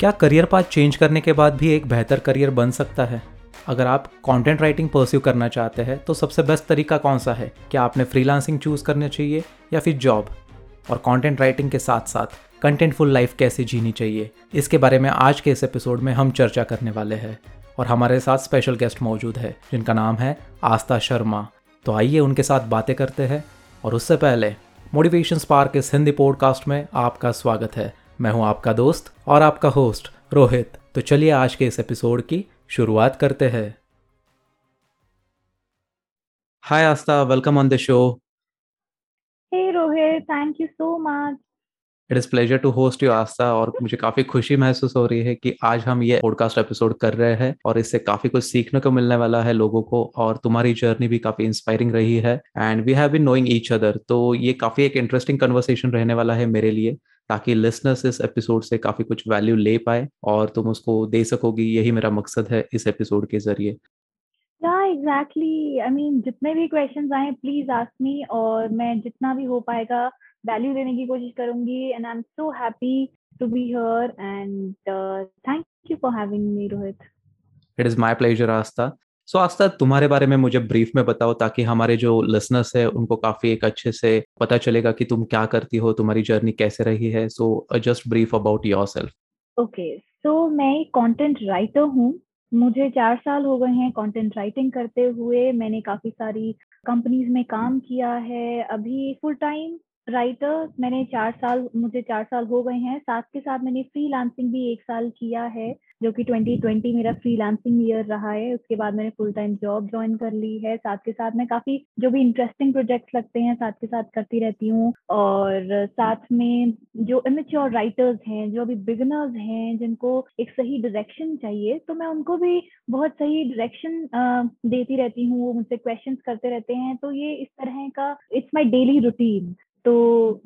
क्या career path change करने के बाद भी एक बेहतर करियर बन सकता है? अगर आप कंटेंट राइटिंग परस्यू करना चाहते हैं तो सबसे बेस्ट तरीका कौन सा है? क्या आपने फ्रीलांसिंग चूज़ करना चाहिए या फिर जॉब और कंटेंट राइटिंग के साथ साथ कंटेंटफुल लाइफ कैसे जीनी चाहिए? इसके बारे में आज के इस एपिसोड में हम चर्चा करने वाले हैं। और हमारे साथ स्पेशल गेस्ट मौजूद है, जिनका नाम है आस्था शर्मा। तो आइए उनके साथ बातें करते हैं। और उससे पहले मोटिवेशन स्पार्क इस हिंदी पॉडकास्ट में आपका स्वागत है। मैं हूँ आपका दोस्त और आपका होस्ट रोहित। तो चलिए आज के इस एपिसोड की शुरुआत करते हैं। Hi Aastha welcome on the show hey Rohit thank you so much it is pleasure to host you Aastha और मुझे काफ़ी खुशी महसूस हो रही है कि आज हम ये पॉडकास्ट एपिसोड कर रहे हैं और इससे काफ़ी कुछ सीखने को मिलने वाला है लोगों को और तुम्हारी जर्नी भी काफ़ी इंस्पायरिंग रही है and we have been knowing each other तो ये काफ़ी एक इंटरेस्टिंग कन्वर्सेशन रहने वाला है मेरे लिए। ताकि लिसनर्स इस एपिसोड से काफ़ी कुछ वैल्यू ले पाए और तुम उसको दे सकोगी यही मेरा मकसद है इस एपिसोड के ज़रिए। एग्जैक्टली आई मीन जितने भी क्वेश्चंस आए प्लीज़ आस्क मी और मैं जितना भी हो पाएगा वैल्यू देने की कोशिश करूँगी and I am so happy to be here and thank you for having me Rohit it is my pleasure Aastha so Aastha तुम्हारे बारे में मुझे ब्रीफ में बताओ ताकि हमारे जो लिसनर्स है, उनको काफ़ी एक अच्छे से पता चलेगा कि तुम क्या करती हो, तुम्हारी जर्नी कैसे रही है। So just brief about yourself okay so मैं एक कंटेंट राइटर हूँ। मुझे चार साल हो गए हैं कंटेंट राइटिंग करते हुए। मैंने काफ़ी सारी कंपनीज़ में काम किया है। अभी फुल टाइम राइटर मैंने चार साल, मुझे चार साल हो गए हैं। साथ के साथ मैंने फ्रीलांसिंग भी एक साल किया है, जो कि 2020 मेरा फ्रीलांसिंग ईयर रहा है। उसके बाद मैंने फुल टाइम जॉब ज्वाइन कर ली है। साथ के साथ मैं काफ़ी, जो भी इंटरेस्टिंग प्रोजेक्ट्स लगते हैं, साथ के साथ करती रहती हूँ। और साथ में जो इमेच्योर राइटर्स हैं, जो अभी बिगनर्स हैं, जिनको एक सही डायरेक्शन चाहिए तो मैं उनको भी बहुत सही डायरेक्शन देती रहती हूँ। वो मुझसे क्वेश्चंस करते रहते हैं। तो ये इस तरह का इट्स माई डेली रूटीन तो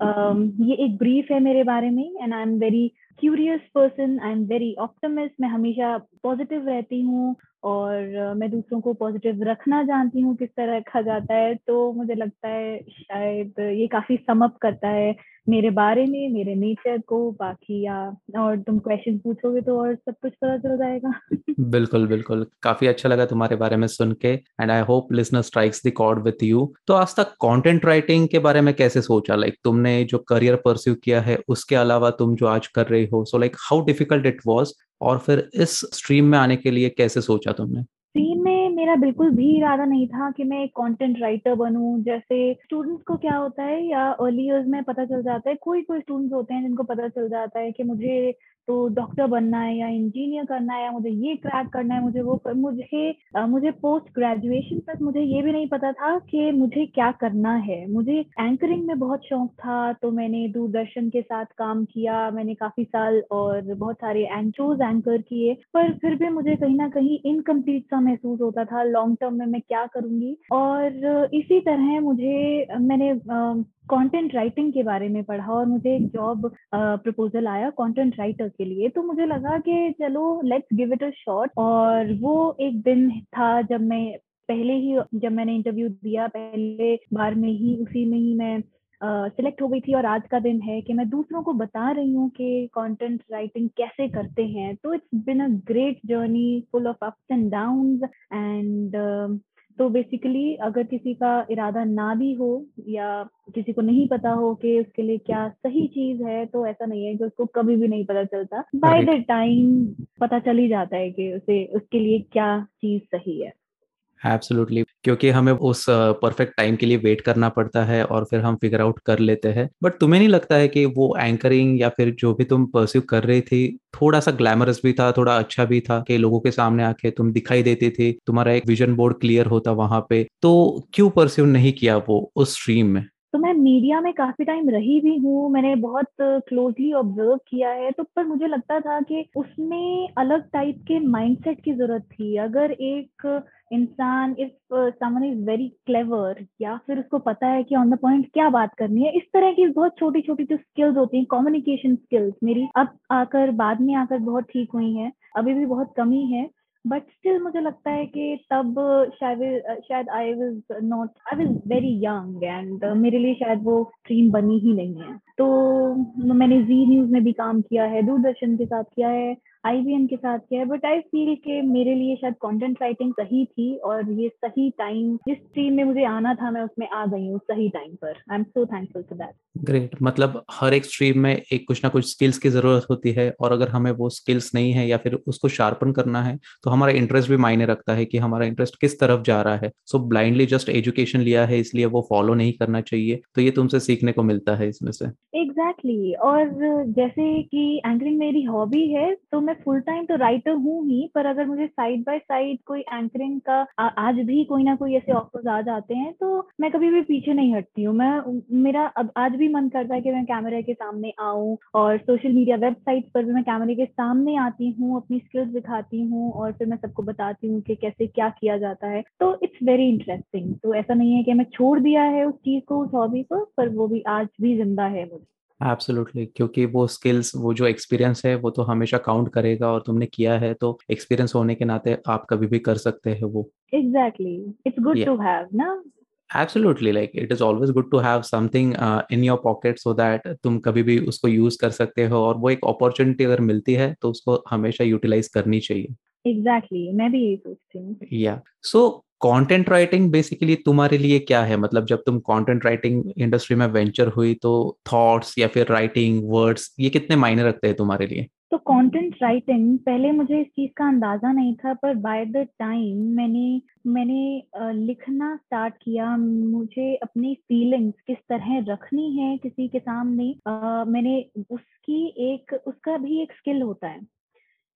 um, ये एक ब्रीफ है मेरे बारे में and I am very curious person I am very optimist मैं हमेशा पॉजिटिव रहती हूँ और मैं दूसरों को पॉजिटिव रखना जानती हूँ किस तरह रखा जाता है तो मुझे लगता है शायद ये काफ़ी समअप करता है मेरे बारे में मेरे नेचर को बाकी या और तुम क्वेश्चन पूछोगे तो और सब कुछ पता चल जाएगा। बिल्कुल बिल्कुल। काफ़ी अच्छा लगा तुम्हारे बारे में सुन के and I hope listener strikes the chord with you तो आज तक कंटेंट राइटिंग के बारे में कैसे सोचा? लाइक like, तुमने जो करियर परस्यू किया है उसके अलावा तुम जो आज कर रही हो so like how difficult it was और फिर इस स्ट्रीम में आने के लिए कैसे सोचा तुमने? स्ट्रीम में मेरा बिल्कुल भी इरादा नहीं था कि मैं एक कंटेंट राइटर बनूं। जैसे स्टूडेंट्स को क्या होता है या अर्ली ईयर्स में पता चल जाता है कोई कोई स्टूडेंट्स होते हैं जिनको पता चल जाता है कि मुझे तो डॉक्टर बनना है या इंजीनियर करना है या मुझे ये क्रैक करना है मुझे वो कर, मुझे मुझे पोस्ट ग्रेजुएशन तक मुझे ये भी नहीं पता था कि मुझे क्या करना है। मुझे एंकरिंग में बहुत शौक था तो मैंने दूरदर्शन के साथ काम किया मैंने काफ़ी साल और बहुत सारे एंचोज एंकर किए पर फिर भी मुझे कहीं ना कहीं इनकम्प्लीट सा महसूस होता था लॉन्ग टर्म में मैं क्या करूँगी? और इसी तरह मुझे मैंने कंटेंट राइटिंग के बारे में पढ़ा और मुझे एक जॉब प्रपोजल आया कंटेंट राइटर के लिए। तो मुझे लगा कि चलो let's give it a shot और वो एक दिन था जब मैं पहले ही जब मैंने इंटरव्यू दिया पहले बार में ही उसी में ही मैं सिलेक्ट uh, हो गई थी और आज का दिन है कि मैं दूसरों को बता रही हूँ कि कंटेंट राइटिंग कैसे करते हैं। तो it's been a great journey full of ups and down and तो बेसिकली अगर किसी का इरादा ना भी हो या किसी को नहीं पता हो कि उसके लिए क्या सही चीज़ है तो ऐसा नहीं है कि उसको कभी भी नहीं पता चलता। बाय द टाइम पता चल ही जाता है कि उसे उसके लिए क्या चीज़ सही है। एब्सोल्युटली क्योंकि हमें उस परफेक्ट टाइम के लिए वेट करना पड़ता है और फिर हम फिगर आउट कर लेते हैं। बट तुम्हें नहीं लगता है कि वो एंकरिंग या फिर जो भी तुम परस्यू कर रही थी थोड़ा सा ग्लैमरस भी था, थोड़ा अच्छा भी था कि लोगों के सामने आके तुम दिखाई देती थी, तुम्हारा एक विजन बोर्ड क्लियर होता वहाँ पे। तो क्यों परस्यू नहीं किया वो उस स्ट्रीम में? तो मैं मीडिया में काफ़ी टाइम रही भी हूँ, मैंने बहुत क्लोजली ऑब्ज़र्व किया है तो पर मुझे लगता था कि उसमें अलग टाइप के माइंडसेट की ज़रूरत थी। अगर एक इंसान if someone is very clever या फिर उसको पता है कि ऑन द पॉइंट क्या बात करनी है, इस तरह की बहुत छोटी छोटी जो स्किल्स होती हैं कम्युनिकेशन स्किल्स मेरी अब आकर, बाद में आकर बहुत ठीक हुई हैं, अभी भी बहुत कमी है बट स्टिल मुझे लगता है कि तब शायद शायद I was not I was very young and मेरे लिए शायद वो स्ट्रीम बनी ही नहीं है। तो मैंने जी न्यूज़ में भी काम किया है, दूरदर्शन के साथ किया है। आईबीएम के साथ किया है बट आई फील के मेरे लिए शायद कंटेंट राइटिंग सही थी और ये सही टाइम जिस स्ट्रीम में मुझे आना था मैं उसमें आ गई हूँ सही टाइम पर। I am so thankful for that great मतलब हर एक स्ट्रीम में एक कुछ ना कुछ स्किल्स की ज़रूरत होती है और अगर हमें वो स्किल्स नहीं है या फिर उसको शार्पन करना है तो हमारा इंटरेस्ट भी मायने रखता है कि हमारा इंटरेस्ट किस तरफ़ जा रहा है। सो ब्लाइंडली जस्ट एजुकेशन लिया है इसलिए वो फॉलो नहीं करना चाहिए तो ये तुमसे सीखने को मिलता है इसमें से। Exactly exactly. और जैसे कि एंकरिंग मेरी हॉबी है तो मैं फुल टाइम तो राइटर हूँ ही पर अगर मुझे साइड बाय साइड कोई एंकरिंग का आ, आज भी कोई ना कोई ऐसे ऑफर्स आ जाते हैं तो मैं कभी भी पीछे नहीं हटती हूँ। मैं मेरा अब आज भी मन करता है कि मैं कैमरे के सामने आऊँ और सोशल मीडिया वेबसाइट पर भी मैं कैमरे के सामने आती हूँ अपनी स्किल्स दिखाती हूँ और फिर मैं सबको बताती हूँ कि कैसे क्या किया जाता है। तो इट्स वेरी इंटरेस्टिंग तो ऐसा नहीं है कि मैं छोड़ दिया है उस चीज़ को उस हॉबी को पर वो भी आज भी ज़िंदा है मुझे। एब्सोल्युटली क्योंकि वो स्किल्स वो जो एक्सपीरियंस है वो तो हमेशा काउंट करेगा और तुमने किया है तो एक्सपीरियंस होने के नाते आप कभी भी कर सकते हैं वो। Exactly it's good to have ना? Absolutely like it is always good to have something in your pocket so that तुम कभी भी उसको यूज़ कर सकते हो और वो एक अपॉर्चुनिटी अगर मिलती है तो उसको हमेशा यूटिलाइज करनी चाहिए। एग्जैक्टली exactly, मैं भी यही सोचती हूँ। या सो कंटेंट राइटिंग बेसिकली तुम्हारे लिए क्या है? मतलब जब तुम कंटेंट राइटिंग इंडस्ट्री में वेंचर हुई तो थॉट्स या फिर राइटिंग वर्ड्स ये कितने मायने रखते हैं तुम्हारे लिए? तो कंटेंट राइटिंग पहले मुझे इस चीज़ का अंदाज़ा नहीं था, पर बाय द टाइम मैंने मैंने लिखना स्टार्ट किया, मुझे अपनी फीलिंग्स किस तरह रखनी है किसी के सामने मैंने उसकी एक, उसका भी एक स्किल होता है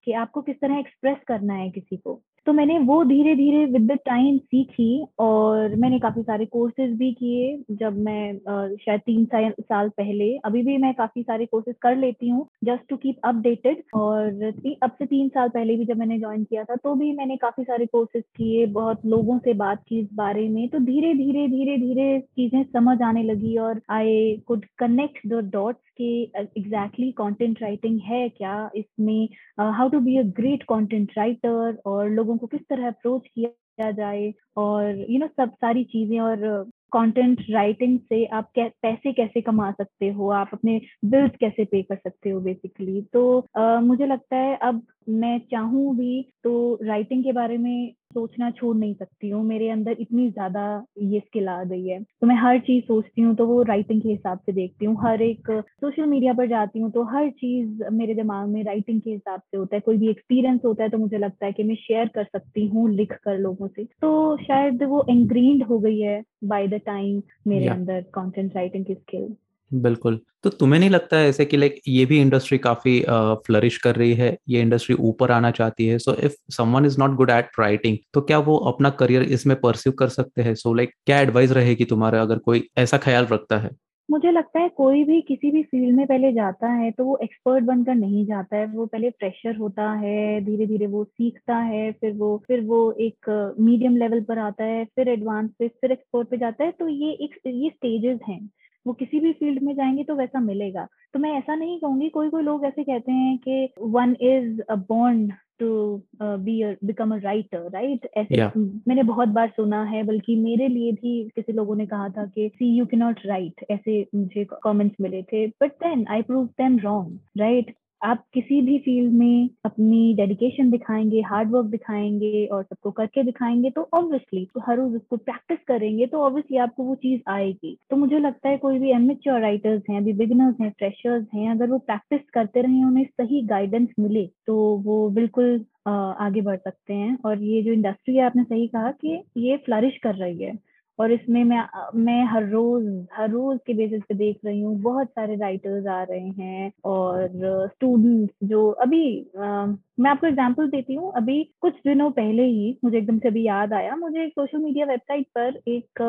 कि आपको किस तरह एक्सप्रेस करना है किसी को। तो मैंने वो धीरे धीरे विद द टाइम सीखी और मैंने काफ़ी सारे कोर्सेज भी किए जब मैं शायद तीन साल पहले। अभी भी मैं काफ़ी सारे कोर्सेज कर लेती हूँ जस्ट टू कीप अपडेटेड और अब से तीन साल पहले भी जब मैंने ज्वाइन किया था तो भी मैंने काफ़ी सारे कोर्सेज किए, बहुत लोगों से बात की इस बारे में। तो धीरे धीरे धीरे धीरे चीज़ें समझ आने लगी और I could connect the dots के एग्जैक्टली कंटेंट राइटिंग है क्या? इसमें how to be a great content writer और लोगों को किस तरह अप्रोच किया जाए और यू नो सब सारी चीज़ें और कंटेंट राइटिंग से आप कै, पैसे कैसे कमा सकते हो? आप अपने बिल्स कैसे पे कर सकते हो बेसिकली तो uh, मुझे लगता है अब मैं चाहूँ भी तो राइटिंग के बारे में सोचना छोड़ नहीं सकती हूँ। मेरे अंदर इतनी ज़्यादा ये स्किल आ गई है। तो मैं हर चीज़ सोचती हूँ तो वो राइटिंग के हिसाब से देखती हूँ। हर एक सोशल मीडिया पर जाती हूँ तो हर चीज़ मेरे दिमाग में राइटिंग के हिसाब से होता है। कोई भी एक्सपीरियंस होता है तो मुझे लगता है कि मैं शेयर कर सकती हूँ लिख कर लोगों से। तो शायद वो एंग्रीन्ड हो गई है बाय द टाइम मेरे yeah. अंदर कॉन्टेंट राइटिंग की स्किल बिल्कुल। तो तुम्हें नहीं लगता है ऐसे कि लाइक ये भी इंडस्ट्री काफ़ी फ्लरिश कर रही है, ये इंडस्ट्री ऊपर आना चाहती है? So if someone is not good at writing तो क्या वो अपना करियर इसमें परस्यू कर सकते हैं? सो लाइक क्या एडवाइस रहेगी तुम्हारे अगर कोई ऐसा ख्याल रखता है? मुझे लगता है कोई भी किसी भी फ़ील्ड में पहले जाता है तो वो एक्सपर्ट बनकर नहीं जाता है। वो पहले फ्रेशर होता है धीरे धीरे वो सीखता है, फिर वो फिर वो एक मीडियम लेवल पर आता है, फिर एडवांस पे फिर एक्सपर्ट पे जाता है। तो ये एक, ये स्टेजेस हैं। वो किसी भी फ़ील्ड में जाएँगे तो वैसा मिलेगा। तो मैं ऐसा नहीं कहूँगी कोई कोई लोग ऐसे कहते हैं कि one is a bond to be become a writer right ऐसे yeah. मैंने बहुत बार सुना है बल्कि मेरे लिए भी किसी लोगों ने कहा था कि सी यू के नॉट राइट ऐसे मुझे कॉमेंट्स मिले थे। But then I proved them wrong right आप किसी भी फ़ील्ड में अपनी डेडिकेशन दिखाएँगे हार्ड वर्क दिखाएँगे और सबको करके दिखाएँगे तो ऑब्वियसली तो हर रोज उसको प्रैक्टिस करेंगे तो ऑब्वियसली आपको वो चीज़ आएगी। तो मुझे लगता है कोई भी एमेच्योर राइटर्स हैं अभी बिगनर्स हैं फ्रेशर्स हैं, अगर वो प्रैक्टिस करते रहे, उन्हें सही गाइडेंस मिले तो वो बिल्कुल आगे बढ़ सकते हैं। और ये जो इंडस्ट्री है, आपने सही कहा कि ये फ्लरिश कर रही है। और इसमें मैं मैं हर रोज हर रोज के बेसिस पे देख रही हूँ बहुत सारे राइटर्स आ रहे हैं और स्टूडेंट्स जो अभी आ, मैं आपको एग्जांपल देती हूँ अभी कुछ दिनों पहले ही मुझे एकदम से अभी याद आया मुझे एक सोशल मीडिया वेबसाइट पर एक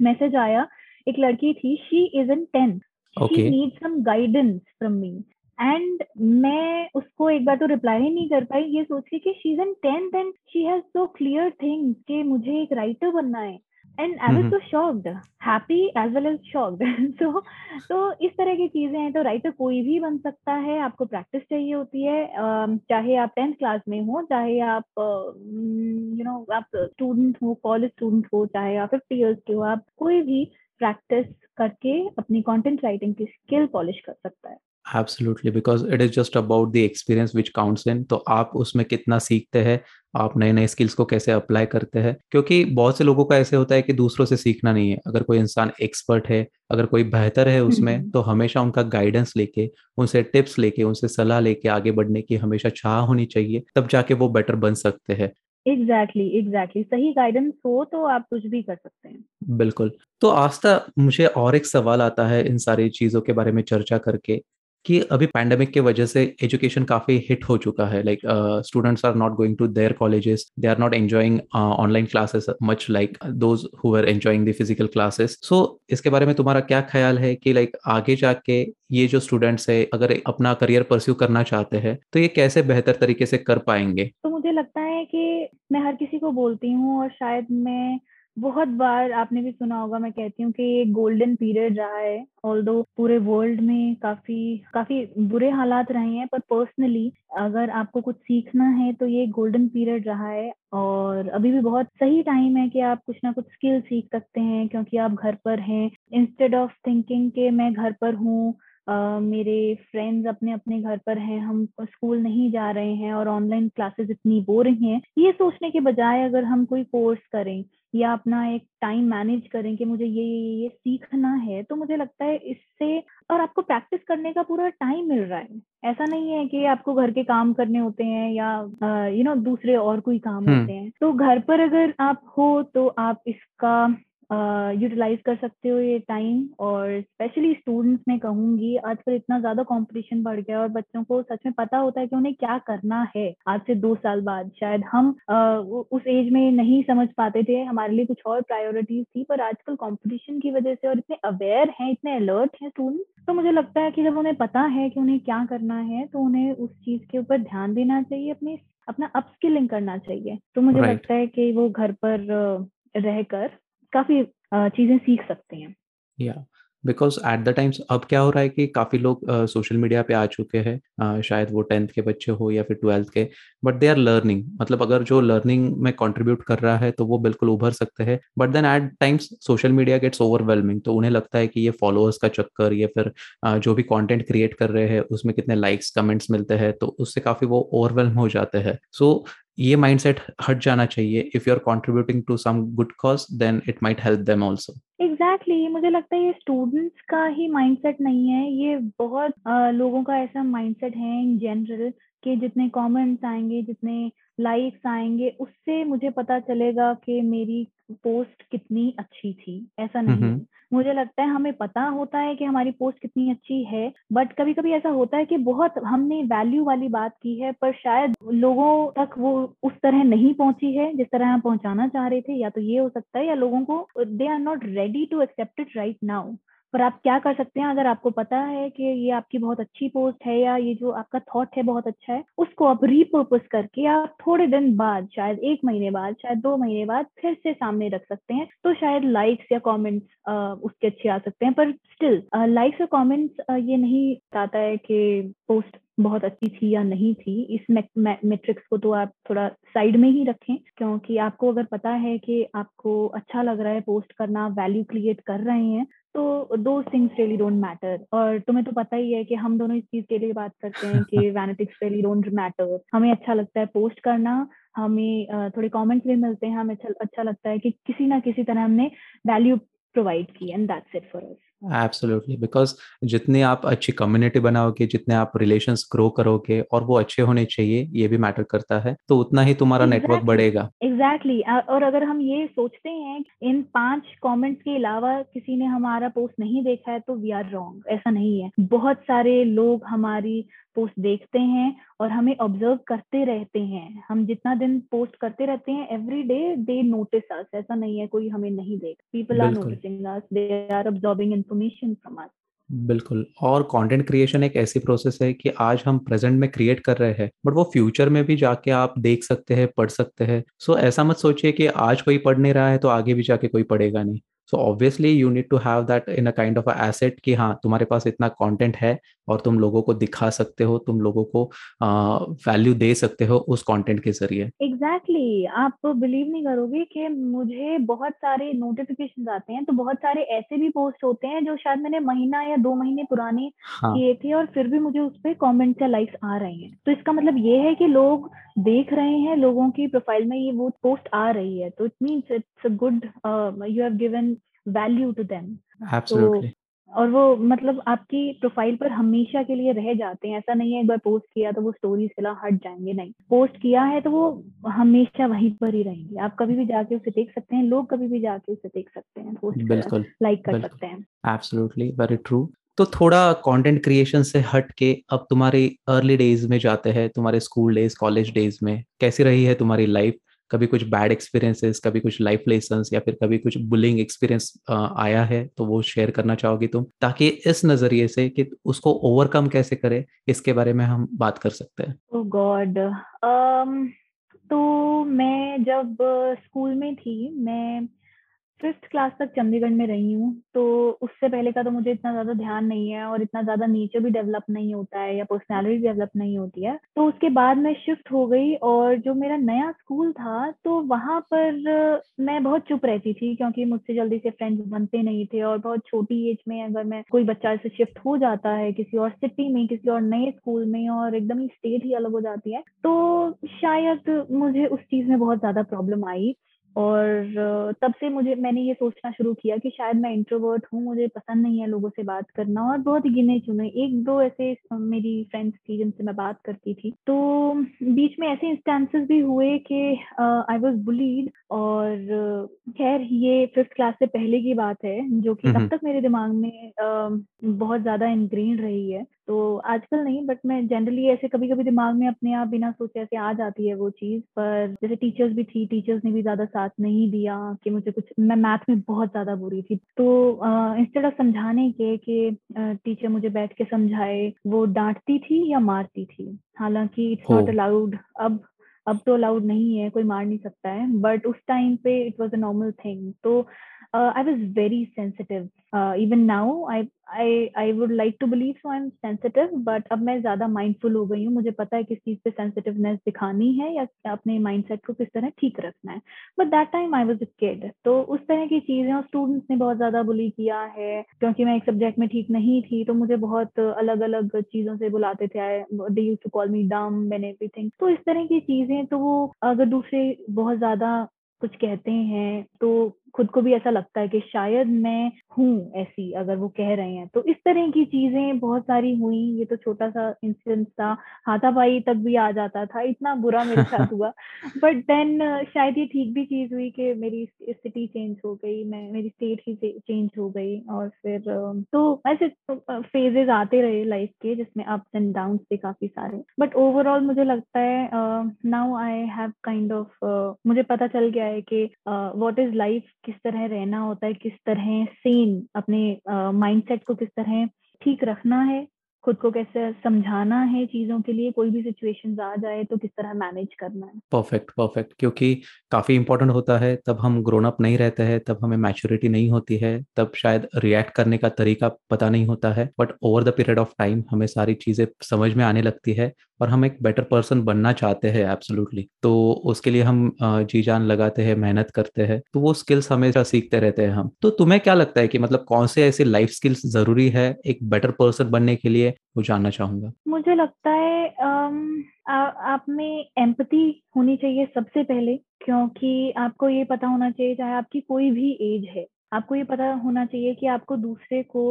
मैसेज आया एक लड़की थी she is in tenth she need some guidance from me and मैं उसको एक बार तो रिप्लाई ही नहीं कर पाई ये सोच के कि she is in tenth and she has so clear things कि मुझे एक राइटर बनना है। And I was so shocked happy as well as shocked so तो इस तरह की चीज़ें हैं तो राइटर कोई भी बन सकता है आपको प्रैक्टिस चाहिए होती है चाहे आप टेंथ क्लास में हो चाहे आप यू नो आप स्टूडेंट हो कॉलेज स्टूडेंट हो चाहे आप फिफ्टी ईयर्स के हो आप कोई भी प्रैक्टिस करके अपनी कंटेंट राइटिंग की स्किल पॉलिश कर सकता है। Absolutely because it is just about the experience which counts in तो आप उसमें कितना सीखते हैं आप नए नए स्किल्स को कैसे अप्लाई करते हैं? क्योंकि बहुत से लोगों का ऐसे होता है कि दूसरों से सीखना नहीं है। अगर कोई इंसान एक्सपर्ट है अगर कोई बेहतर है उसमें। तो हमेशा उनका गाइडेंस लेके उनसे टिप्स लेके उनसे सलाह लेके आगे बढ़ने की हमेशा चाह होनी चाहिए तब जाके वो बेटर बन सकते हैं। Exactly exactly, exactly exactly. सही गाइडेंस हो तो आप कुछ भी कर सकते हैं। बिल्कुल। तो आस्था मुझे और एक सवाल आता है इन सारी चीज़ों के बारे में चर्चा करके। कि अभी पैंडेमिक के वजह से एजुकेशन काफ़ी हिट हो चुका है like students are not going to their colleges they are not enjoying online classes much like those who are enjoying the physical classes so इसके बारे में तुम्हारा क्या ख्याल है कि लाइक like, आगे जाके ये जो स्टूडेंट्स है अगर अपना करियर परस्यू करना चाहते हैं तो ये कैसे बेहतर तरीके से कर पाएँगे? तो मुझे लगता है कि मैं हर किसी को बोलती हूँ और शायद मैं बहुत बार आपने भी सुना होगा मैं कहती हूँ कि ये गोल्डन पीरियड रहा है ऑल पूरे वर्ल्ड में काफ़ी काफ़ी बुरे हालात रहे हैं पर पर्सनली अगर आपको कुछ सीखना है तो ये गोल्डन पीरियड रहा है। और अभी भी बहुत सही टाइम है कि आप कुछ ना कुछ स्किल सीख सकते हैं क्योंकि आप घर पर हैं। इंस्टेड ऑफ़ थिंकिंग के मैं घर पर हूँ Uh, मेरे फ्रेंड्स अपने अपने घर पर हैं हम स्कूल नहीं जा रहे हैं और ऑनलाइन क्लासेस इतनी बोरिंग हैं ये सोचने के बजाय अगर हम कोई कोर्स करें या अपना एक टाइम मैनेज करें कि मुझे ये ये ये सीखना है तो मुझे लगता है इससे और आपको प्रैक्टिस करने का पूरा टाइम मिल रहा है। ऐसा नहीं है कि आपको घर के काम करने होते हैं या यू नो दूसरे और कोई काम होते हैं। तो घर पर अगर आप हो तो आप इसका यूटिलाइज कर सकते हो ये टाइम और स्पेशली स्टूडेंट्स में कहूँगी आजकल इतना ज़्यादा कंपटीशन बढ़ गया और बच्चों को सच में पता होता है कि उन्हें क्या करना है आज से दो साल बाद शायद हम uh, उस एज में नहीं समझ पाते थे हमारे लिए कुछ और प्रायोरिटीज थी पर आजकल कंपटीशन की वजह से और इतने अवेयर हैं इतने अलर्ट हैं स्टूडेंट्स तो मुझे लगता है कि जब उन्हें पता है कि उन्हें क्या करना है तो उन्हें उस चीज़ के ऊपर ध्यान देना चाहिए अपने अपना अपस्किलिंग करना चाहिए तो मुझे right. लगता है कि वो घर पर रहकर काफ़ी चीज़ें सीख सकते हैं। या बिकॉज़ एट द टाइम्स अब क्या हो रहा है कि काफ़ी लोग सोशल uh, मीडिया पे आ चुके हैं uh, शायद वो टेंथ के बच्चे हो या फिर ट्वेल्थ के बट दे आर लर्निंग मतलब अगर जो लर्निंग में कंट्रीब्यूट कर रहा है तो वो बिल्कुल उभर सकते हैं but then at times social media gets overwhelming तो उन्हें लगता है कि ये फॉलोअर्स का चक्कर या फिर uh, जो भी कॉन्टेंट क्रिएट कर रहे हैं उसमें कितने लाइक्स कमेंट्स मिलते हैं तो उससे काफ़ी वो ओवरवेलम हो जाते हैं। सो ये माइंडसेट हट जाना चाहिए। If you are contributing to some good cause then it might help them also exactly. मुझे लगता है ये स्टूडेंट्स का ही माइंडसेट नहीं है। ये बहुत आ, लोगों का ऐसा माइंडसेट है इन जनरल कि जितने कमेंट्स आएँगे जितने लाइक्स आएँगे उससे मुझे पता चलेगा कि मेरी पोस्ट कितनी अच्छी थी। ऐसा नहीं मुझे लगता है हमें पता होता है कि हमारी पोस्ट कितनी अच्छी है बट कभी कभी ऐसा होता है कि बहुत हमने वैल्यू वाली बात की है पर शायद लोगों तक वो उस तरह नहीं पहुँची है जिस तरह हम पहुंचाना चाह रहे थे। या तो ये हो सकता है या लोगों को they are not ready to accept it right now पर आप क्या कर सकते हैं? अगर आपको पता है कि ये आपकी बहुत अच्छी पोस्ट है या ये जो आपका थॉट है बहुत अच्छा है, उसको आप रिपर्पज करके आप थोड़े दिन बाद, शायद एक महीने बाद, शायद दो महीने बाद फिर से सामने रख सकते हैं। तो शायद लाइक्स या कमेंट्स उसके अच्छे आ सकते हैं, पर स्टिल लाइक्स और कमेंट्स ये नहीं बताता है कि पोस्ट बहुत अच्छी थी या नहीं थी। इस मेट्रिक्स को तो आप थोड़ा साइड में ही रखें, क्योंकि आपको अगर पता है कि आपको अच्छा लग रहा है पोस्ट करना वैल्यू क्रिएट कर रहे हैं तो दो थिंग्स रियली डोंट मैटर और तुम्हें तो पता ही है कि हम दोनों इस चीज़ के लिए बात करते हैं कि वैनेटिक्स रियली डोंट मैटर हमें अच्छा लगता है पोस्ट करना हमें थोड़े कमेंट्स भी मिलते हैं हमें अच्छा, अच्छा लगता है कि किसी ना किसी तरह हमने वैल्यू प्रोवाइड की and that's it for us absolutely because जितने आप अच्छी कम्युनिटी बनाओगे जितने आप रिलेशंस ग्रो करोगे और वो अच्छे होने चाहिए ये भी मैटर करता है। तो उतना ही तुम्हारा exactly, नेटवर्क बढ़ेगा। Exactly exactly. और अगर हम ये सोचते हैं इन पाँच कमेंट्स के अलावा किसी ने हमारा पोस्ट नहीं देखा है तो वी आर रॉन्ग ऐसा नहीं है। बहुत सारे लोग हमारी पोस्ट देखते हैं और हमें ऑब्ज़र्व करते रहते हैं। हम जितना दिन पोस्ट करते रहते हैं every day they notice us ऐसा नहीं है कोई हमें नहीं देख। People are noticing us they are observing information from us बिल्कुल। और कंटेंट क्रिएशन एक ऐसी प्रोसेस है कि आज हम प्रेजेंट में क्रिएट कर रहे हैं बट वो फ्यूचर में भी जाके आप देख सकते हैं पढ़ सकते हैं। सो so, ऐसा मत सोचिए कि आज कोई पढ़ नहीं रहा है तो आगे भी जाके कोई पढ़ेगा नहीं। So obviously you need to have that in a kind of asset कि हाँ तुम्हारे पास इतना कंटेंट है और तुम लोगों को दिखा सकते हो तुम लोगों को वैल्यू दे सकते हो उस कंटेंट के ज़रिए एग्जैक्टली exactly. आप बिलीव नहीं करोगे कि मुझे बहुत सारे नोटिफिकेशन आते हैं तो बहुत सारे ऐसे भी पोस्ट होते हैं जो शायद मैंने महीना या दो महीने पुराने हाँ. किए थे और फिर भी मुझे उस पर कॉमेंट या लाइक्स आ रहे हैं तो इसका मतलब ये है कि लोग देख रहे हैं लोगों की प्रोफ़ाइल में ये वो पोस्ट आ रही है तो it means it's a good you have given value to them और वो मतलब आपकी प्रोफ़ाइल पर हमेशा के लिए रह जाते हैं ऐसा नहीं है एक बार पोस्ट किया तो वो स्टोरी से हट जाएँगे नहीं। पोस्ट किया है तो वो हमेशा वहीं पर ही रहेंगे। आप कभी भी जाके उसे देख सकते हैं लोग कभी भी जाके उसे देख सकते हैं पोस्ट बिल्कुल लाइक कर सकते हैं। एब्सोल्युटली वेरी ट्रू तो थोड़ा कंटेंट क्रिएशन से हट के अब तुम्हारी अर्ली डेज़ में जाते हैं तुम्हारे स्कूल डेज़ कॉलेज डेज़ में कैसी रही है तुम्हारी लाइफ कभी कुछ बैड एक्सपीरियंसेस कभी कुछ लाइफ लेसन या फिर कभी कुछ बुलिंग एक्सपीरियंस आया है तो वो शेयर करना चाहोगी तुम ताकि इस नज़रिए से कि उसको ओवरकम कैसे करे इसके बारे में हम बात कर सकते हैं। Oh um, तो मैं जब स्कूल में थी मैं फिफ्थ क्लास तक चंडीगढ़ में रही हूँ तो उससे पहले का तो मुझे इतना ज़्यादा ध्यान नहीं है और इतना ज़्यादा नेचर भी डेवलप नहीं होता है या पर्सनैलिटी डेवलप नहीं होती है। तो उसके बाद मैं शिफ्ट हो गई और जो मेरा नया स्कूल था तो वहाँ पर मैं बहुत चुप रहती थी क्योंकि मुझसे जल्दी से फ्रेंड्स बनते नहीं थे और बहुत छोटी एज में अगर मैं कोई बच्चा से शिफ्ट हो जाता है किसी और सिटी में, किसी और नए स्कूल में और एकदम ही स्टेट ही अलग हो जाती है तो शायद मुझे उस चीज़ में बहुत ज़्यादा प्रॉब्लम आई। और तब से मुझे मैंने ये सोचना शुरू किया कि शायद मैं इंट्रोवर्ट हूँ मुझे पसंद नहीं है लोगों से बात करना और बहुत गिने चुने एक दो ऐसे मेरी फ्रेंड्स थी जिनसे मैं बात करती थी। तो बीच में ऐसे इंस्टेंसेस भी हुए कि आई वाज बुलीड और खैर ये फिफ्थ क्लास से पहले की बात है जो कि तब तक मेरे दिमाग में uh, बहुत ज़्यादा इनग्रीन रही है। तो आजकल नहीं बट मैं जनरली ऐसे कभी कभी दिमाग में अपने आप बिना सोचे ऐसे आ जाती है वो चीज़ पर जैसे टीचर्स भी थी टीचर्स ने भी ज़्यादा साथ नहीं दिया कि मुझे कुछ मैं मैथ में बहुत ज़्यादा बुरी थी। तो इंस्टेड ऑफ़ समझाने के कि टीचर मुझे बैठ के समझाए वो डांटती थी या मारती थी? हालाँकि इट्स नॉट अलाउड अब अब तो अलाउड नहीं है कोई मार नहीं सकता है बट उस टाइम पे it was a normal thing तो I was very sensitive even now I I I would like to believe so I am sensitive but अब मैं ज़्यादा माइंडफुल हो गई हूँ। मुझे पता है किस चीज़ पे सेंसिटिवनेस दिखानी है या अपने माइंडसेट को किस तरह ठीक रखना है। But that time I was a kid तो उस तरह की चीज़ें और स्टूडेंट्स ने बहुत ज़्यादा बुली किया है, क्योंकि मैं एक सब्जेक्ट में ठीक नहीं थी तो मुझे बहुत अलग अलग चीज़ों से बुलाते थे। They use to call me dumb and everything तो इस तरह की चीज़ें तो वो अगर दूसरे बहुत ज़्यादा कुछ कहते हैं तो खुद को भी ऐसा लगता है कि शायद मैं हूँ ऐसी अगर वो कह रहे हैं। तो इस तरह की चीज़ें बहुत सारी हुई ये तो छोटा सा इंसिडेंट था हाथापाई तक भी आ जाता था इतना बुरा मेरे साथ हुआ। बट देन शायद ये ठीक भी चीज़ हुई कि मेरी सिटी चेंज हो गई मैं मेरी स्टेट ही चेंज हो गई और फिर तो ऐसे फेजेस आते रहे लाइफ के जिसमें अप्स एंड डाउन थे काफ़ी सारे। बट ओवरऑल मुझे लगता है now I have kind of मुझे पता चल गया है कि वॉट इज़ लाइफ किस तरह रहना होता है, किस तरह सेम अपने माइंडसेट को किस तरह ठीक रखना है, खुद को कैसे समझाना है चीज़ों के लिए, कोई भी सिचुएशन आ जाए तो किस तरह मैनेज करना है। परफेक्ट परफेक्ट क्योंकि काफ़ी इंपॉर्टेंट होता है, तब हम ग्रोन अप नहीं रहते हैं, तब हमें मैच्योरिटी नहीं होती है, तब शायद रिएक्ट करने का तरीका पता नहीं होता है but over the period of time हमें सारी चीज़ें समझ में आने लगती है और हम एक बेटर पर्सन बनना चाहते हैं एब्सोल्युटली तो उसके लिए हम जी जान लगाते हैं मेहनत करते हैं तो वो स्किल्स हमेशा सीखते रहते हैं हम। तो तुम्हें क्या लगता है कि मतलब कौन से ऐसे लाइफ स्किल्स ज़रूरी है एक बेटर पर्सन बनने के लिए? वो जानना चाहूँगा। मुझे लगता है आम, आ, आप में एम्पति होनी चाहिए सबसे पहले क्योंकि आपको ये पता होना चाहिए चाहे आपकी कोई भी एज है आपको ये पता होना चाहिए कि आपको दूसरे को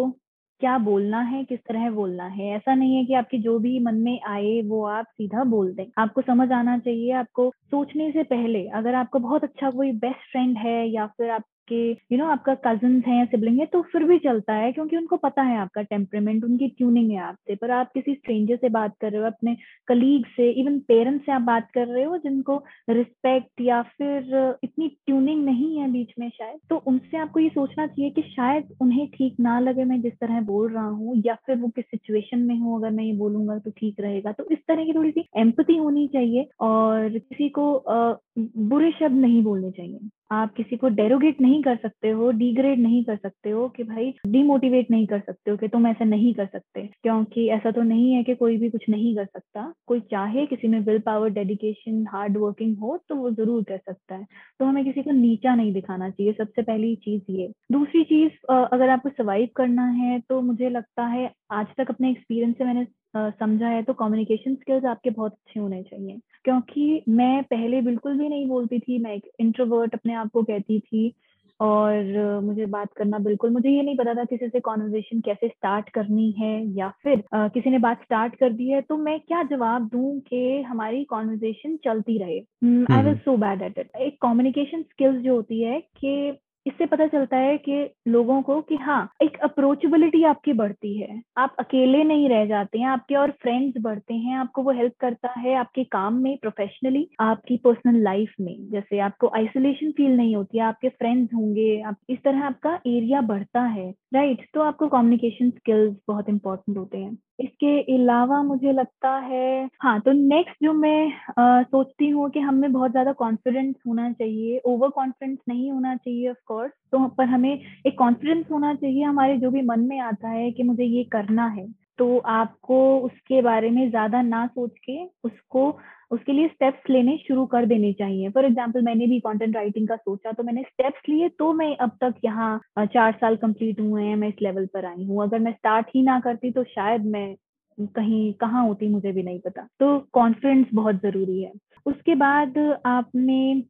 क्या बोलना है, किस तरह बोलना है? ऐसा नहीं है कि आपके जो भी मन में आए, वो आप सीधा बोल दें। आपको समझ आना चाहिए, आपको सोचने से पहले अगर आपको बहुत अच्छा कोई बेस्ट फ्रेंड है या फिर आप आपके यू you नो know, आपका कज़न है या सिबलिंग है तो फिर भी चलता है क्योंकि उनको पता है आपका टेम्परेमेंट उनकी ट्यूनिंग है आपसे। पर आप किसी स्ट्रेंजर से बात कर रहे हो अपने कलीग से इवन पेरेंट्स से आप बात कर रहे हो जिनको रिस्पेक्ट या फिर इतनी ट्यूनिंग नहीं है बीच में शायद तो उनसे आपको ये सोचना चाहिए कि शायद उन्हें ठीक ना लगे मैं जिस तरह बोल रहा हूँ या फिर वो किस सिचुएशन में हूँ अगर मैं ये बोलूँगा तो ठीक रहेगा। तो इस तरह की थोड़ी सी एम्पति होनी चाहिए और किसी को बुरे शब्द नहीं बोलने चाहिए। आप किसी को डेरोगेट नहीं कर सकते हो डिग्रेड नहीं कर सकते हो कि भाई डिमोटिवेट नहीं कर सकते हो कि तुम ऐसा नहीं कर सकते। क्योंकि ऐसा तो नहीं है कि कोई भी कुछ नहीं कर सकता। कोई चाहे किसी में will power dedication hard working हो तो वो ज़रूर कर सकता है। तो हमें किसी को नीचा नहीं दिखाना चाहिए। सबसे पहली चीज़ ये। दूसरी चीज़ अगर आपको सर्वाइव करना है तो मुझे लगता है आज तक अपने एक्सपीरियंस से मैंने समझा है तो कम्युनिकेशन स्किल्स आपके बहुत अच्छे होने चाहिए। क्योंकि मैं पहले बिल्कुल भी नहीं बोलती थी मैं एक इंट्रोवर्ट अपने आप को कहती थी और मुझे बात करना बिल्कुल मुझे ये नहीं पता था किसी से कॉन्वर्जेशन कैसे स्टार्ट करनी है या फिर आ, किसी ने बात स्टार्ट कर दी है तो मैं क्या जवाब दूँ कि हमारी कॉन्वर्जेशन चलती रहे। I was so bad at it एक कम्युनिकेशन स्किल्स जो होती है कि इससे पता चलता है कि लोगों को कि हाँ एक अप्रोचेबिलिटी आपकी बढ़ती है। आप अकेले नहीं रह जाते हैं, आपके और फ्रेंड्स बढ़ते हैं, आपको वो हेल्प करता है आपके काम में प्रोफेशनली आपकी पर्सनल लाइफ में। जैसे आपको आइसोलेशन फील नहीं होती है आपके फ्रेंड्स होंगे, आप, इस तरह आपका एरिया बढ़ता है राइट तो आपको कम्युनिकेशन स्किल्स बहुत इंपॉर्टेंट होते हैं। इसके अलावा मुझे लगता है हाँ तो नेक्स्ट जो मैं आ, सोचती हूँ कि हमें बहुत ज़्यादा कॉन्फिडेंस होना चाहिए ओवर कॉन्फिडेंस नहीं होना चाहिए ऑफ़ कोर्स तो पर हमें एक कॉन्फिडेंस होना चाहिए हमारे जो भी मन में आता है कि मुझे ये करना है। तो आपको उसके बारे में ज़्यादा ना सोच के उसको उसके लिए स्टेप्स लेने शुरू कर देने चाहिए। फॉर एग्ज़ाम्पल मैंने भी कॉन्टेंट राइटिंग का सोचा तो मैंने स्टेप्स लिए तो मैं अब तक यहाँ चार साल कंप्लीट हुए हैं, मैं इस लेवल पर आई हूँ। अगर मैं स्टार्ट ही ना करती तो शायद मैं कहीं, कहाँ होती मुझे भी नहीं पता। तो कॉन्फिडेंस बहुत ज़रूरी है। उसके बाद आपने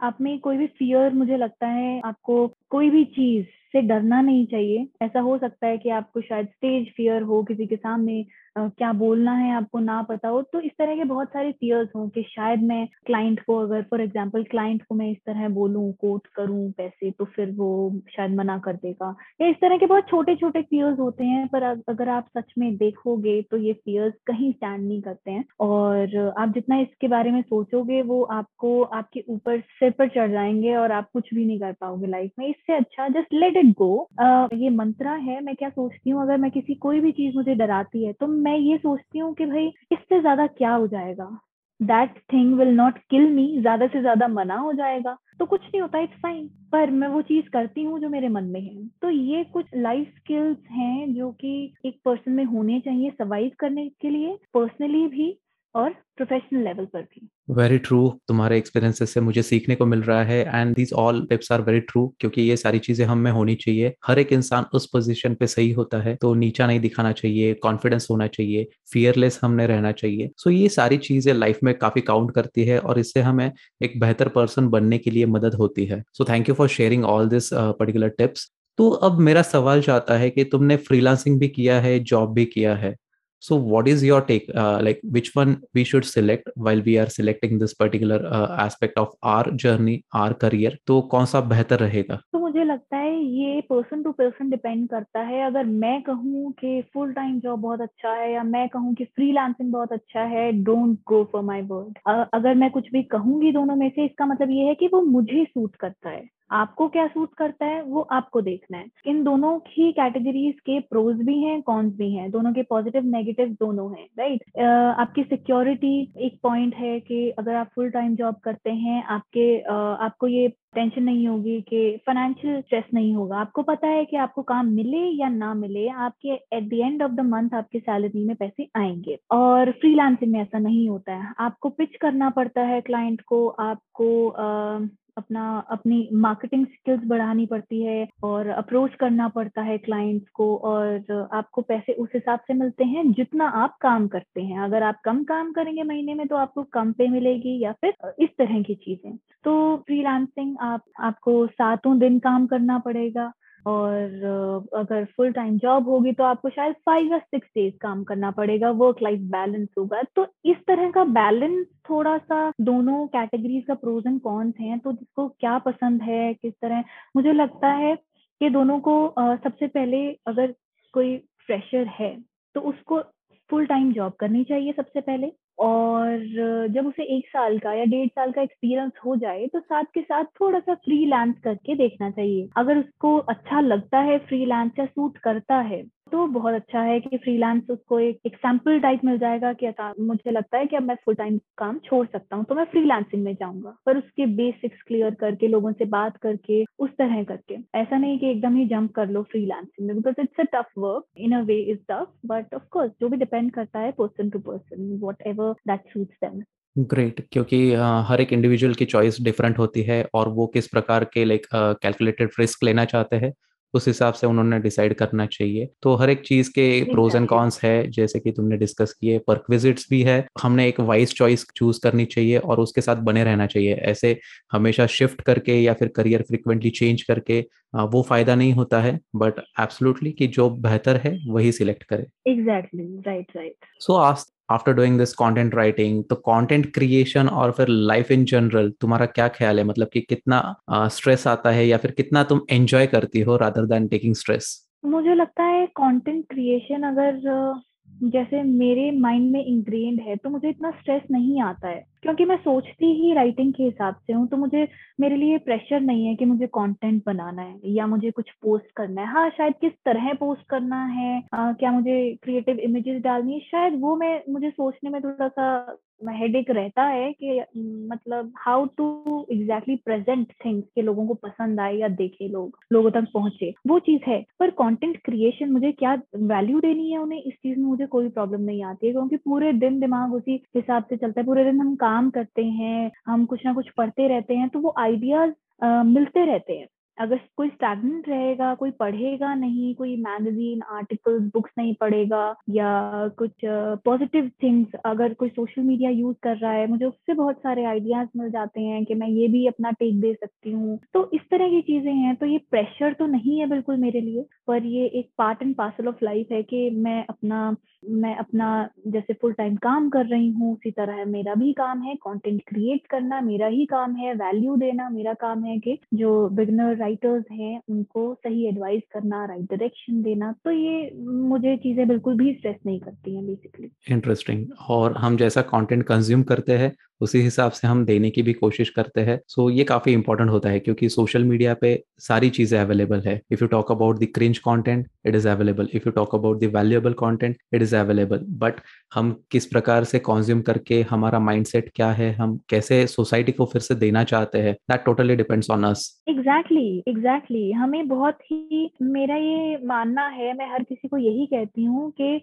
आप में कोई भी फियर मुझे लगता है आपको कोई भी चीज़ से डरना नहीं चाहिए। ऐसा हो सकता है कि आपको शायद स्टेज फियर हो किसी के सामने क्या बोलना है आपको ना पता हो तो इस तरह के बहुत सारे फियर्स हों कि शायद मैं क्लाइंट को अगर फॉर एग्जांपल क्लाइंट को मैं इस तरह बोलूँ कोट करूँ पैसे तो फिर वो शायद मना कर देगा। या इस तरह के बहुत छोटे छोटे फियर्स होते हैं, पर अगर आप सच में देखोगे तो ये फियर्स कहीं स्टैंड नहीं करते हैं। और आप जितना इसके बारे में सोचोगे, वो आपको आपके ऊपर, सिर पर चढ़ जाएँगे और आप कुछ भी नहीं कर पाओगे लाइफ में। इससे अच्छा जस्ट लेट इट गो ये मंत्रा है, मैं क्या सोचती हूँ, अगर मैं किसी कोई भी चीज़ मुझे डराती है तो मैं ये सोचती हूँ कि भाई, इससे ज़्यादा क्या हो जाएगा? That thing will not kill me ज़्यादा से ज़्यादा मना हो जाएगा। तो कुछ नहीं होता इट्स फाइन पर मैं वो चीज़ करती हूँ जो मेरे मन में है। तो ये कुछ लाइफ स्किल्स हैं जो कि एक पर्सन में होने चाहिए सर्वाइव करने के लिए। पर्सनली भी और प्रोफेशनल लेवल पर भी। वेरी ट्रू तुम्हारे एक्सपीरियंसेस से मुझे सीखने को मिल रहा है and these all tips are very true क्योंकि ये सारी चीज़ें हम में होनी चाहिए। हर एक इंसान उस पोजीशन पे सही होता है तो नीचा नहीं दिखाना चाहिए कॉन्फिडेंस होना चाहिए फियरलेस हमने रहना चाहिए। सो so ये सारी चीज़ें लाइफ में काफ़ी काउंट करती है और इससे हमें एक बेहतर पर्सन बनने के लिए मदद होती है। So thank you for sharing all this particular tips तो अब मेरा सवाल चाहता है कि तुमने फ्रीलांसिंग भी किया है जॉब भी किया है। So what is your take uh, like which one we should select while we are selecting this particular uh, aspect of our journey our career? तो कौन सा बेहतर रहेगा? तो मुझे लगता है ये पर्सन टू पर्सन डिपेंड करता है। अगर मैं कहूँ कि फुल टाइम जॉब बहुत अच्छा है या मैं कहूँ कि फ्रीलांसिंग बहुत अच्छा है don't go for my word अगर मैं कुछ भी कहूँगी दोनों में से इसका मतलब ये है कि वो मुझे सूट करता है। आपको क्या सूट करता है वो आपको देखना है। इन दोनों की कैटेगरीज के प्रोज भी हैं कॉन्स भी हैं। दोनों के पॉजिटिव नेगेटिव दोनों हैं राइट right? uh, आपकी सिक्योरिटी एक पॉइंट है कि अगर आप फुल टाइम जॉब करते हैं आपके uh, आपको ये टेंशन नहीं होगी कि फाइनेंशियल स्ट्रेस नहीं होगा। आपको पता है कि आपको काम मिले या ना मिले आपके at the end of the month आपके सैलरी में पैसे आएँगे। और फ्रीलांसिंग में ऐसा नहीं होता है। आपको पिच करना पड़ता है क्लाइंट को आपको अपना, अपनी मार्केटिंग स्किल्स बढ़ानी पड़ती है और अप्रोच करना पड़ता है क्लाइंट्स को और आपको पैसे उस हिसाब से मिलते हैं जितना आप काम करते हैं। अगर आप कम काम करेंगे महीने में तो आपको कम पे मिलेगी या फिर इस तरह की चीज़ें। तो फ्रीलांसिंग आप, आपको सातों दिन काम करना पड़ेगा और अगर फुल टाइम जॉब होगी तो आपको शायद फाइव या सिक्स डेज़ काम करना पड़ेगा। वर्क लाइफ बैलेंस होगा। तो इस तरह का बैलेंस थोड़ा सा दोनों कैटेगरीज का प्रोज एंड कॉन्स हैं तो जिसको क्या पसंद है, किस तरह? मुझे लगता है कि दोनों को सबसे पहले अगर कोई फ्रेशर है तो उसको फुल टाइम जॉब करनी चाहिए सबसे पहले। और जब उसे एक साल का या डेढ़ साल का एक्सपीरियंस हो जाए तो साथ के साथ थोड़ा सा फ्रीलांस करके देखना चाहिए। अगर उसको अच्छा लगता है फ्रीलांस या सूट करता है तो बहुत अच्छा है कि फ्रीलांस उसको एक सैंपल टाइप मिल जाएगा कि मुझे लगता है कि अब मैं फुल टाइम काम छोड़ सकता हूँ तो मैं फ्रीलांसिंग में जाऊँगा। पर उसके बेसिक्स क्लियर करके, लोगों से बात करके, उस तरह करके। ऐसा नहीं कि एकदम ही जंप कर लो फ्रीलांसिंग में because it's a tough work in a way is tough but of course जो भी डिपेंड करता है person to person whatever that suits them great क्योंकि हर एक इंडिविजुअल की चॉइस डिफरेंट होती है, और वो किस प्रकार के लाइक कैलकुलेटेड रिस्क लेना चाहते हैं। उस हिसाब से उन्होंने डिसाइड करना चाहिए। तो हर एक चीज़ के प्रोज एंड कॉन्स है जैसे कि तुमने डिस्कस किए पर्क विजिट्स भी है हमने एक वाइज चॉइस चूज़ करनी चाहिए और उसके साथ बने रहना चाहिए। ऐसे हमेशा शिफ्ट करके या फिर करियर फ्रिक्वेंटली चेंज करके वो फ़ायदा नहीं होता है बट एब्सोल्युटली कि जो बेहतर है वही सिलेक्ट करे। एग्जैक्टली राइट राइट सो आज after doing this content writing तो कंटेंट क्रिएशन और फिर लाइफ इन जनरल तुम्हारा क्या ख्याल है? मतलब कि कितना स्ट्रेस uh, आता है या फिर कितना तुम एंजॉय करती हो रादर देन टेकिंग स्ट्रेस मुझे लगता है कंटेंट क्रिएशन अगर जैसे मेरे माइंड में इंग्रेड है तो मुझे इतना स्ट्रेस नहीं आता है। क्योंकि मैं सोचती ही राइटिंग के हिसाब से हूँ तो मुझे मेरे लिए प्रेशर नहीं है कि मुझे कंटेंट बनाना है या मुझे कुछ पोस्ट करना है। हाँ शायद किस तरह पोस्ट करना है आ, क्या मुझे क्रिएटिव इमेजेस डालनी है शायद वो मैं मुझे सोचने में थोड़ा सा हेडेक रहता है कि मतलब how to exactly present things के लोगों को पसंद आए या देखे लोग, लोगों तक पहुँचे, वो चीज़ है। पर कंटेंट क्रिएशन मुझे क्या वैल्यू देनी है उन्हें? इस चीज़ में मुझे कोई प्रॉब्लम नहीं आती है, क्योंकि पूरे दिन दिमाग उसी हिसाब से चलता है। पूरे दिन हम काम करते हैं, हम कुछ ना कुछ पढ़ते रहते हैं तो वो आइडियाज़ मिलते रहते हैं। अगर कोई स्टैगनेंट रहेगा कोई पढ़ेगा नहीं कोई मैगजीन आर्टिकल्स बुक्स नहीं पढ़ेगा या कुछ पॉजिटिव uh, थिंग्स अगर कोई सोशल मीडिया यूज़ कर रहा है मुझे उससे बहुत सारे आइडियाज़ मिल जाते हैं कि मैं ये भी अपना टेक दे सकती हूँ। तो इस तरह की चीज़ें हैं तो ये प्रेशर तो नहीं है बिल्कुल मेरे लिए पर ये एक part and parcel of life है कि मैं अपना मैं अपना जैसे फुल टाइम काम कर रही हूँ, उसी तरह मेरा भी काम है कंटेंट क्रिएट करना मेरा ही काम है वैल्यू देना मेरा काम है कि जो बिगनर राइटर्स हैं, उनको सही एडवाइस करना राइट डायरेक्शन देना तो ये मुझे चीज़ें बिल्कुल भी स्ट्रेस नहीं करती हैं बेसिकली इंटरेस्टिंग और हम जैसा कंटेंट कंज्यूम करते हैं उसी हिसाब से हम देने की भी कोशिश करते हैं। सो so, ये काफ़ी इंपॉर्टेंट होता है क्योंकि सोशल मीडिया पे सारी चीज़ें अवेलेबल है। If you talk about the cringe content it is available if you talk about the valuable content it is available but हम किस प्रकार से कंज्यूम करके हमारा माइंडसेट क्या है हम कैसे सोसाइटी को फिर से देना चाहते हैं that totally depends on us exactly exactly हमें बहुत ही मेरा ये मानना है मैं हर किसी को यही कहती हूँ कि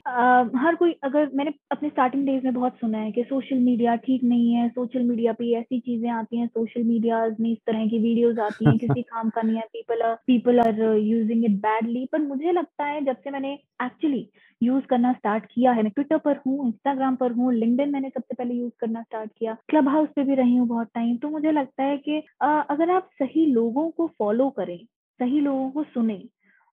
हर कोई अगर मैंने अपने स्टार्टिंग डेज़ में बहुत सुना है कि सोशल मीडिया ठीक नहीं है सोशल मीडिया पे ऐसी चीज़ें आती हैं सोशल मीडिया में इस तरह की वीडियोस आती हैं किसी काम का नहीं है people are people are using it badly पर मुझे लगता है जब से मैंने एक्चुअली यूज़ करना स्टार्ट किया है मैं ट्विटर पर हूँ इंस्टाग्राम पर हूँ लिंकडिन मैंने सबसे पहले यूज़ करना स्टार्ट किया क्लब हाउस पे भी रही हूँ बहुत टाइम तो मुझे लगता है कि अगर आप सही लोगों को फॉलो करें सही लोगों को सुने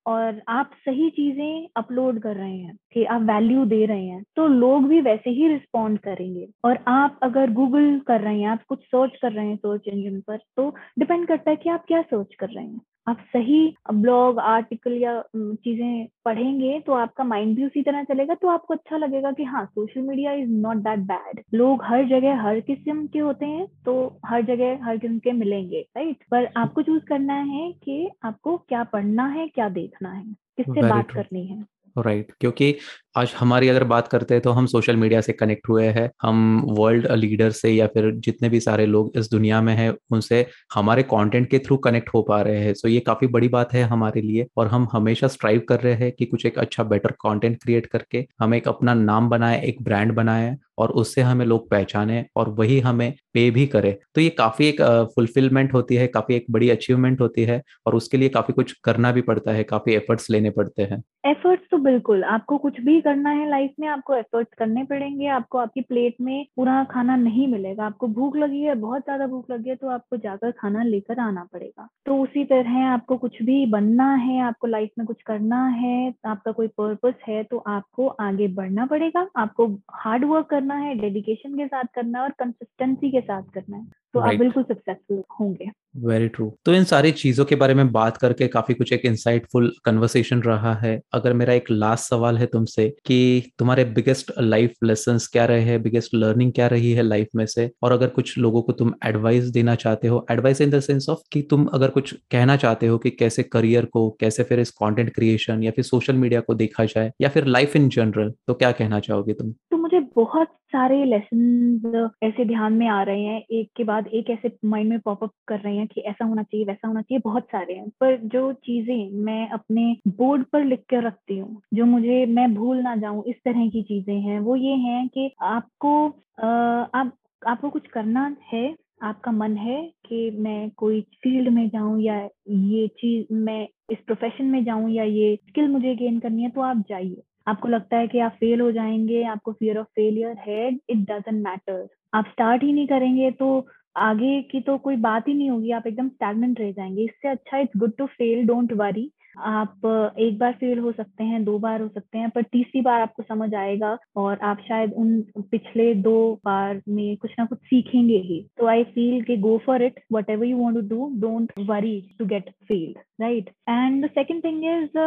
और आप सही चीज़ें अपलोड कर रहे हैं, कि आप वैल्यू दे रहे हैं तो लोग भी वैसे ही रिस्पॉन्ड करेंगे। और आप अगर गूगल कर रहे हैं, आप कुछ सर्च कर रहे हैं सर्च इंजन पर तो डिपेंड करता है कि आप क्या सर्च कर रहे हैं। आप सही ब्लॉग आर्टिकल या चीज़ें पढ़ेंगे तो आपका माइंड भी उसी तरह चलेगा तो आपको अच्छा लगेगा कि हाँ social media is not that bad. लोग हर जगह हर किस्म के होते हैं तो हर जगह हर किस्म के मिलेंगे राइट? पर आपको चूज़ करना है कि आपको क्या पढ़ना है क्या देखना है किससे बात करनी है। Right right. क्योंकि आज हमारी अगर बात करते हैं तो हम सोशल मीडिया से कनेक्ट हुए हैं। हम वर्ल्ड लीडर से या फिर जितने भी सारे लोग इस दुनिया में हैं, उनसे हमारे कंटेंट के थ्रू कनेक्ट हो पा रहे हैं। सो ये काफ़ी बड़ी बात है हमारे लिए और हम हमेशा स्ट्राइव कर रहे हैं कि कुछ एक अच्छा बेटर कंटेंट क्रिएट करके हम एक अपना नाम बनाए, एक ब्रांड बनाए और उससे हमें लोग पहचाने और वही हमें पे भी करे। तो ये काफ़ी एक फुलफिलमेंट होती है, काफ़ी एक बड़ी अचीवमेंट होती है और उसके लिए काफ़ी कुछ करना भी पड़ता है, काफ़ी एफर्ट्स लेने पड़ते हैं। एफर्ट्स तो बिल्कुल, आपको कुछ भी करना है लाइफ में, आपको एफर्ट्स करने पड़ेंगे, आपको आपकी प्लेट में पूरा खाना नहीं मिलेगा। आपको भूख लगी है, बहुत ज़्यादा भूख लगी है तो आपको जाकर खाना लेकर आना पड़ेगा। तो उसी तरह आपको कुछ भी बनना है, आपको लाइफ में कुछ करना है, आपका कोई पर्पस है तो आपको आगे बढ़ना पड़ेगा। आपको हार्ड वर्क करना है डेडिकेशन के साथ करना है और कंसिस्टेंसी के साथ करना है। तो right. आप बिल्कुल सक्सेसफुल होंगे। वेरी ट्रू तो इन सारी चीज़ों के बारे में बात करके काफ़ी कुछ एक इंसाइटफुल कन्वर्सेशन रहा है। अगर मेरा एक लास्ट सवाल है तुमसे कि तुम्हारे बिगेस्ट लाइफ लेसन क्या रहे हैं? बिगेस्ट लर्निंग क्या रही है लाइफ में से? और अगर कुछ लोगों को तुम एडवाइस देना चाहते हो advice in the sense of कि तुम अगर कुछ कहना चाहते हो कि कैसे करियर को कैसे फिर इस कॉन्टेंट क्रिएशन या फिर सोशल मीडिया को देखा जाए या फिर लाइफ इन जनरल तो क्या कहना चाहोगे तुम? मुझे बहुत सारे लेसन ऐसे ध्यान में आ रहे हैं। एक के बाद एक ऐसे माइंड में पॉपअप कर रहे हैं कि ऐसा होना चाहिए वैसा होना चाहिए बहुत सारे हैं। पर जो चीज़ें मैं अपने बोर्ड पर लिख कर रखती हूँ जो मुझे मैं भूल ना जाऊँ इस तरह की चीज़ें हैं वो ये हैं कि आपको आ, आप आपको कुछ करना है आपका मन है कि मैं कोई फ़ील्ड में जाऊँ या ये चीज़ मैं इस प्रोफेशन में जाऊँ या ये स्किल मुझे गेन करनी है तो आप जाइए। आपको लगता है कि आप फेल हो जाएँगे, आपको फियर ऑफ़ फेलियर है इट डजेंट मैटर आप स्टार्ट ही नहीं करेंगे तो आगे की तो कोई बात ही नहीं होगी, आप एकदम स्टैगनेंट रह जाएँगे। इससे अच्छा it's good to fail don't worry आप एक बार फेल हो सकते हैं, दो बार हो सकते हैं, पर तीसरी बार आपको समझ आएगा और आप शायद उन पिछले दो बार में कुछ ना कुछ सीखेंगे ही। तो आई फील के go for it whatever you want to do don't worry to get failed right and the second thing is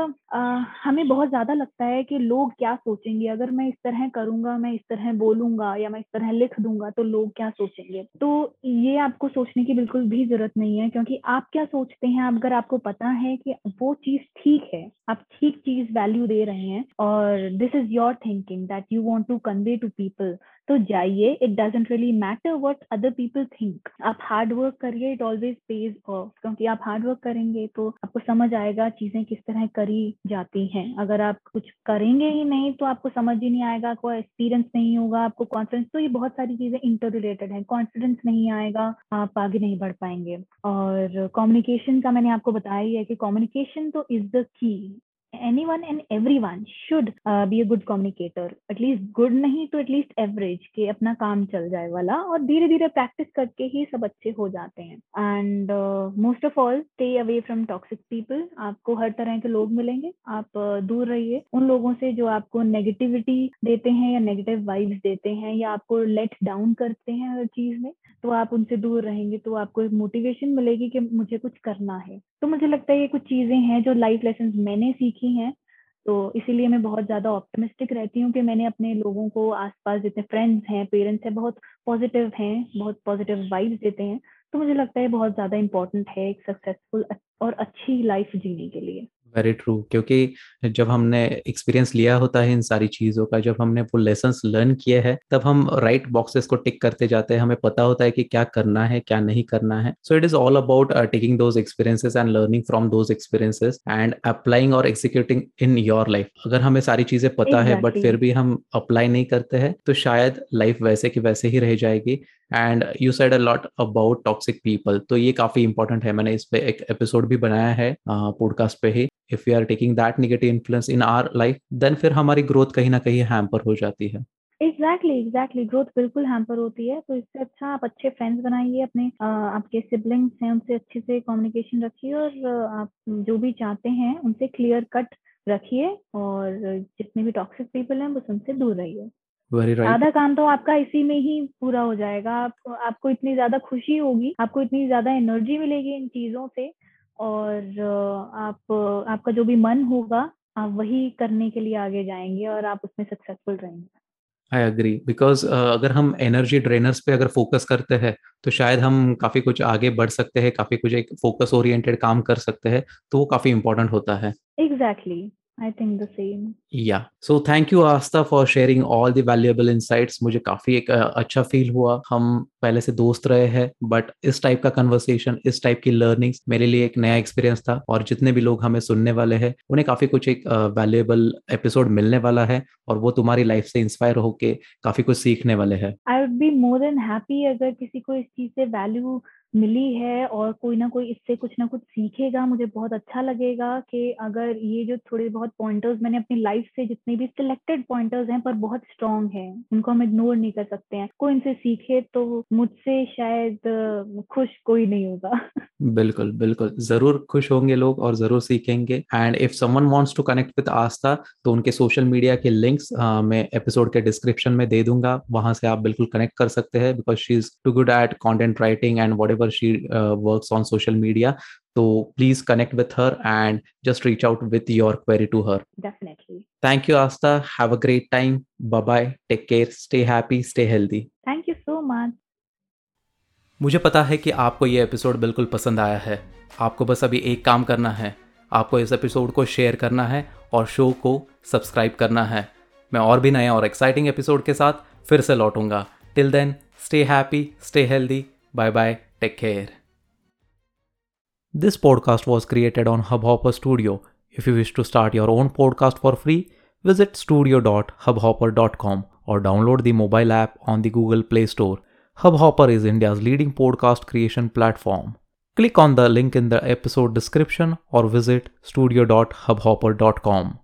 हमें बहुत ज़्यादा लगता है कि लोग क्या सोचेंगे। अगर मैं इस तरह करूँगा, मैं इस तरह बोलूँगा या मैं इस तरह लिख दूँगा तो लोग क्या सोचेंगे? तो ये आपको सोचने की बिल्कुल भी ज़रूरत नहीं है, क्योंकि आप क्या सोचते हैं? अगर आपको पता है कि वो चीज़ ठीक है, आप ठीक चीज़ वैल्यू दे रहे हैं और this is your thinking that you want to convey to people तो जाइए it doesn't really matter what other people think आप हार्ड वर्क करिए इट ऑलवेज पेज ऑफ़ क्योंकि आप हार्ड वर्क करेंगे तो आपको समझ आएगा चीज़ें किस तरह करी जाती हैं। अगर आप कुछ करेंगे ही नहीं तो आपको समझ ही नहीं आएगा कोई एक्सपीरियंस नहीं होगा, आपको कॉन्फिडेंस तो ये बहुत सारी चीज़ें इंटर रिलेटेड है। कॉन्फिडेंस नहीं आएगा, आप आगे नहीं बढ़ पाएँगे। और कम्युनिकेशन का मैंने आपको बताया ही है कि कम्युनिकेशन तो is the key anyone and everyone should uh, be a good communicator. At least good नहीं तो at least average के अपना काम चल जाए वाला और धीरे धीरे प्रैक्टिस करके ही सब अच्छे हो जाते हैं। And most of all stay away from toxic people आपको हर तरह के लोग मिलेंगे। आप uh, दूर रहिए। उन लोगों से जो आपको नेगेटिविटी देते हैं या नेगेटिव वाइब्स देते हैं या आपको लेट डाउन करते हैं हर चीज़ में तो आप उनसे दूर रहेंगे तो आपको एक मोटिवेशन मिलेगी कि मुझे कुछ करना है। तो मुझे लगता है ये कुछ चीज़ें हैं जो लाइफ लेसन मैंने सीखी हैं। तो इसीलिए मैं बहुत ज़्यादा ऑप्टिमिस्टिक रहती हूँ कि मैंने अपने लोगों को आसपास जितने फ्रेंड्स हैं पेरेंट्स हैं, बहुत पॉजिटिव हैं, बहुत पॉजिटिव वाइब्स देते हैं। तो मुझे लगता है बहुत ज़्यादा इम्पोर्टेंट है एक सक्सेसफुल और अच्छी लाइफ जीने के लिए। वेरी ट्रू क्योंकि जब हमने एक्सपीरियंस लिया होता है इन सारी चीज़ों का जब हमने वो लेसन लर्न किए हैं तब हम राइट right बॉक्सेस को टिक करते जाते हैं हमें पता होता है कि क्या करना है क्या नहीं करना है। So it is all about taking those experiences and learning from those experiences and applying और एक्सिक्यूटिंग इन योर लाइफ अगर हमें सारी चीज़ें पता exactly. है बट फिर भी हम अप्लाई नहीं करते हैं तो शायद लाइफ वैसे की वैसे ही रह जाएगी। And you said a lot about toxic people तो ये काफ़ी इंपॉर्टेंट है। मैंने इस पे एक एपिसोड भी बनाया है पॉडकास्ट पे ही। If you are taking that negative influence in our life then फिर हमारी ग्रोथ कहीं ना कहीं हैम्पर हो जाती है। एग्जैक्टली एग्जैक्टली ग्रोथ बिल्कुल हैम्पर होती है। तो इससे अच्छा आप अच्छे फ्रेंड्स बनाइए, अपने आपके सिबलिंग्स हैं, उनसे अच्छे से कम्युनिकेशन रखिए और आप जो भी चाहते हैं, उनसे क्लियर कट रखिए और जितने भी टॉक्सिक पीपल हैं, बस उनसे दूर रहिए। Right. आधा काम तो आपका इसी में ही पूरा हो जाएगा आपको आपको इतनी ज़्यादा खुशी होगी आपको इतनी ज़्यादा एनर्जी मिलेगी इन चीज़ों से और आप आपका जो भी मन होगा आप वही करने के लिए आगे जाएँगे और आप उसमें सक्सेसफुल रहेंगे आई अग्री बिकॉज़ अगर हम एनर्जी ड्रेनर्स पे अगर फोकस करते हैं तो शायद हम काफ़ी कुछ आगे बढ़ सकते हैं काफ़ी कुछ एक फोकस ओरिएंटेड काम कर सकते हैं तो वो काफ़ी इम्पोर्टेंट होता है exactly exactly. I think the same. Yeah. So thank you Asta for sharing all the valuable insights. मुझे काफ़ी एक अच्छा फील हुआ हम पहले से दोस्त रहे हैं बट इस टाइप का कन्वर्सेशन इस टाइप की लर्निंग्स मेरे लिए एक नया एक्सपीरियंस था और जितने भी लोग हमें सुनने वाले हैं उन्हें काफ़ी कुछ एक वैल्यूएबल एपिसोड मिलने वाला है और वो तुम्हारी लाइफ से इंस्पायर होके काफ़ी कुछ सीखने वाले हैं I would be more than happy अगर किसी को इस चीज़ से वैल्यू मिली है और कोई ना कोई इससे कुछ ना कुछ सीखेगा, मुझे बहुत अच्छा लगेगा कि अगर ये जो थोड़े बहुत पॉइंटर्स मैंने अपनी लाइफ से जितने भी सिलेक्टेड पॉइंटर्स हैं पर बहुत स्ट्रांग हैं, उनको हम इग्नोर नहीं कर सकते हैं। कोई इनसे सीखे तो मुझसे शायद खुश कोई नहीं होगा। बिल्कुल बिल्कुल। ज़रूर खुश होंगे लोग और ज़रूर सीखेंगे। And if someone wants to connect with Aastha तो उनके सोशल मीडिया के लिंक्स मैं एपिसोड के डिस्क्रिप्शन में दे दूँगा। वहाँ से आप बिल्कुल कनेक्ट कर सकते हैं because she is too good at content writing and what whenever she uh, works on social media. So please connect with her and just reach out with your query to her. Definitely. Thank you, Asta. Have a great time. Bye bye. Take care. Stay happy. Stay healthy. Thank you so much. मुझे पता है कि आपको ये episode बिल्कुल पसंद आया है आपको बस अभी एक काम करना है आपको इस एपिसोड को शेयर करना है और शो को सब्सक्राइब करना है मैं और भी नए और एक्साइटिंग एपिसोड के साथ फिर से लौटूँगा till then stay happy stay healthy bye bye Take care. This podcast was created on Hubhopper Studio. If you wish to start your own podcast for free, visit studio.hubhopper.com or download the mobile app on the Google Play Store. Hubhopper is India's leading podcast creation platform. Click on the link in the episode description or visit studio.hubhopper.com.